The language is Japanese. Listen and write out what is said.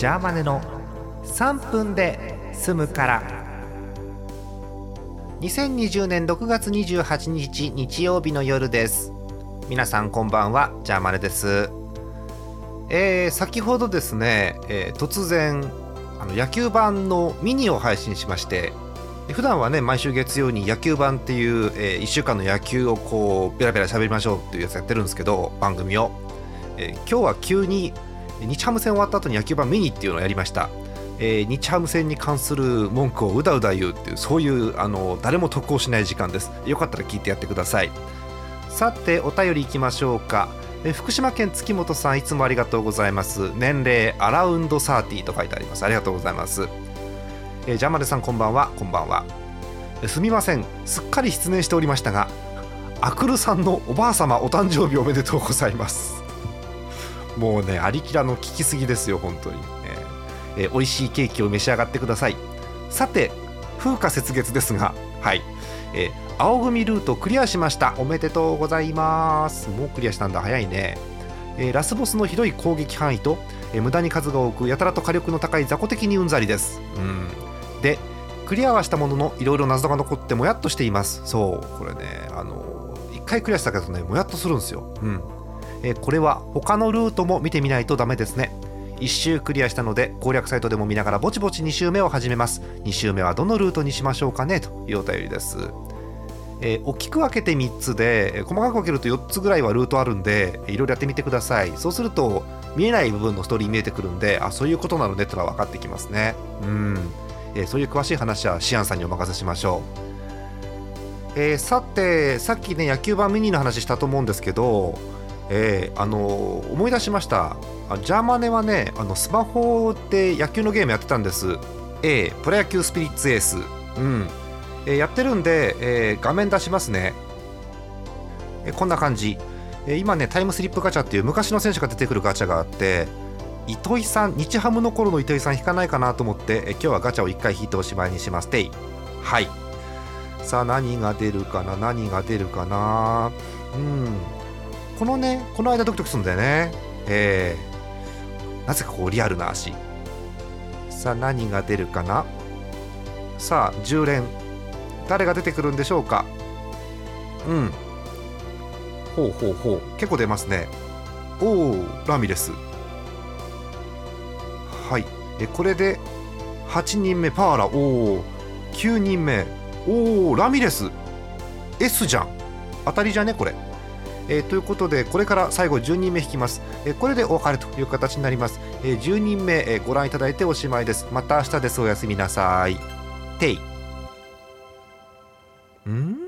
ジャーマネの3分で済むから。2020年6月28日日曜日の夜です。皆さんこんばんはジャーマネです。えー、先ほどですね、えー、突然あの野球版のミニを配信しまして普段はね毎週月曜に野球版っていう、えー、1週間の野球をこうベラベラ喋りましょうっていうやつやってるんですけど番組を、えー、今日は急に日ハム戦終わった後に野球版ミニっていうのをやりました、えー、日ハム戦に関する文句をうだうだ言うっていうそういうあの誰も得をしない時間です。よかったら聞いてやってください。さてお便りいきましょうか。え福島県月本さんいつもありがとうございます。年齢アラウンド30と書いてあります。ありがとうございます。えジャマルさんこんばんは。こんばんは。すみません。すっかり失念しておりましたがアクルさんのおばあ様お誕生日おめでとうございます。もうねありきらの聞きすぎですよ本当に、えー、えー、美味しいケーキを召し上がってください。さて風花雪月ですがはい。えー、青組ルートクリアしました。おめでとうございます。もうクリアしたんだ。早いね、えー、ラスボスの広い攻撃範囲と、えー、無駄に数が多くやたらと火力の高い雑魚的にうんざりです。うん。でクリアはしたもののいろいろ謎が残ってもやっとしています。そう。これねあの1回クリアしたけどねもやっとするんですよ。うん。え、これは他のルートも見てみないとダメですね。1周クリアしたので攻略サイトでも見ながらぼちぼち2周目を始めます。2周目はどのルートにしましょうかね？というお便りです。えー、大きく分けて3つで細かく分けると4つぐらいはルートあるんでいろいろやってみてください。そうすると見えない部分のストーリー見えてくるんであそういうことなのねってのは分かってきますね。うん、えー、そういう詳しい話はシアンさんにお任せしましょう、えー、さてさっきね野球版ミニの話したと思うんですけどえー、あの思い出しました。ジャーマネはねあのスマホで野球のゲームやってたんです。A プロ野球スピリッツエース。うん。えー、やってるんで、えー、画面出しますね、えー、こんな感じ、え今ねタイムスリップガチャっていう昔の選手が出てくるガチャがあって糸井さん日ハムの頃の糸井さん引かないかなと思って、え今日はガチャを1回引いておしまいにします。てい。はい。さあ何が出るかな何が出るかな。うん。このねこの間ドキドキするんだよね。えー、なぜかこうリアルな足。さあ何が出るかな？さあ10連。誰が出てくるんでしょうか？うん。ほうほうほう。結構出ますね。おおラミレス。はい。えこれで8人目パーラおお9人目。おおラミレス。S じゃん。当たりじゃね？これ。えー、ということでこれから最後10人目引きます、えー、これでお別れという形になります、え、10人目、え、ご覧いただいておしまいです。また明日です。おやすみなさい。てい。ん？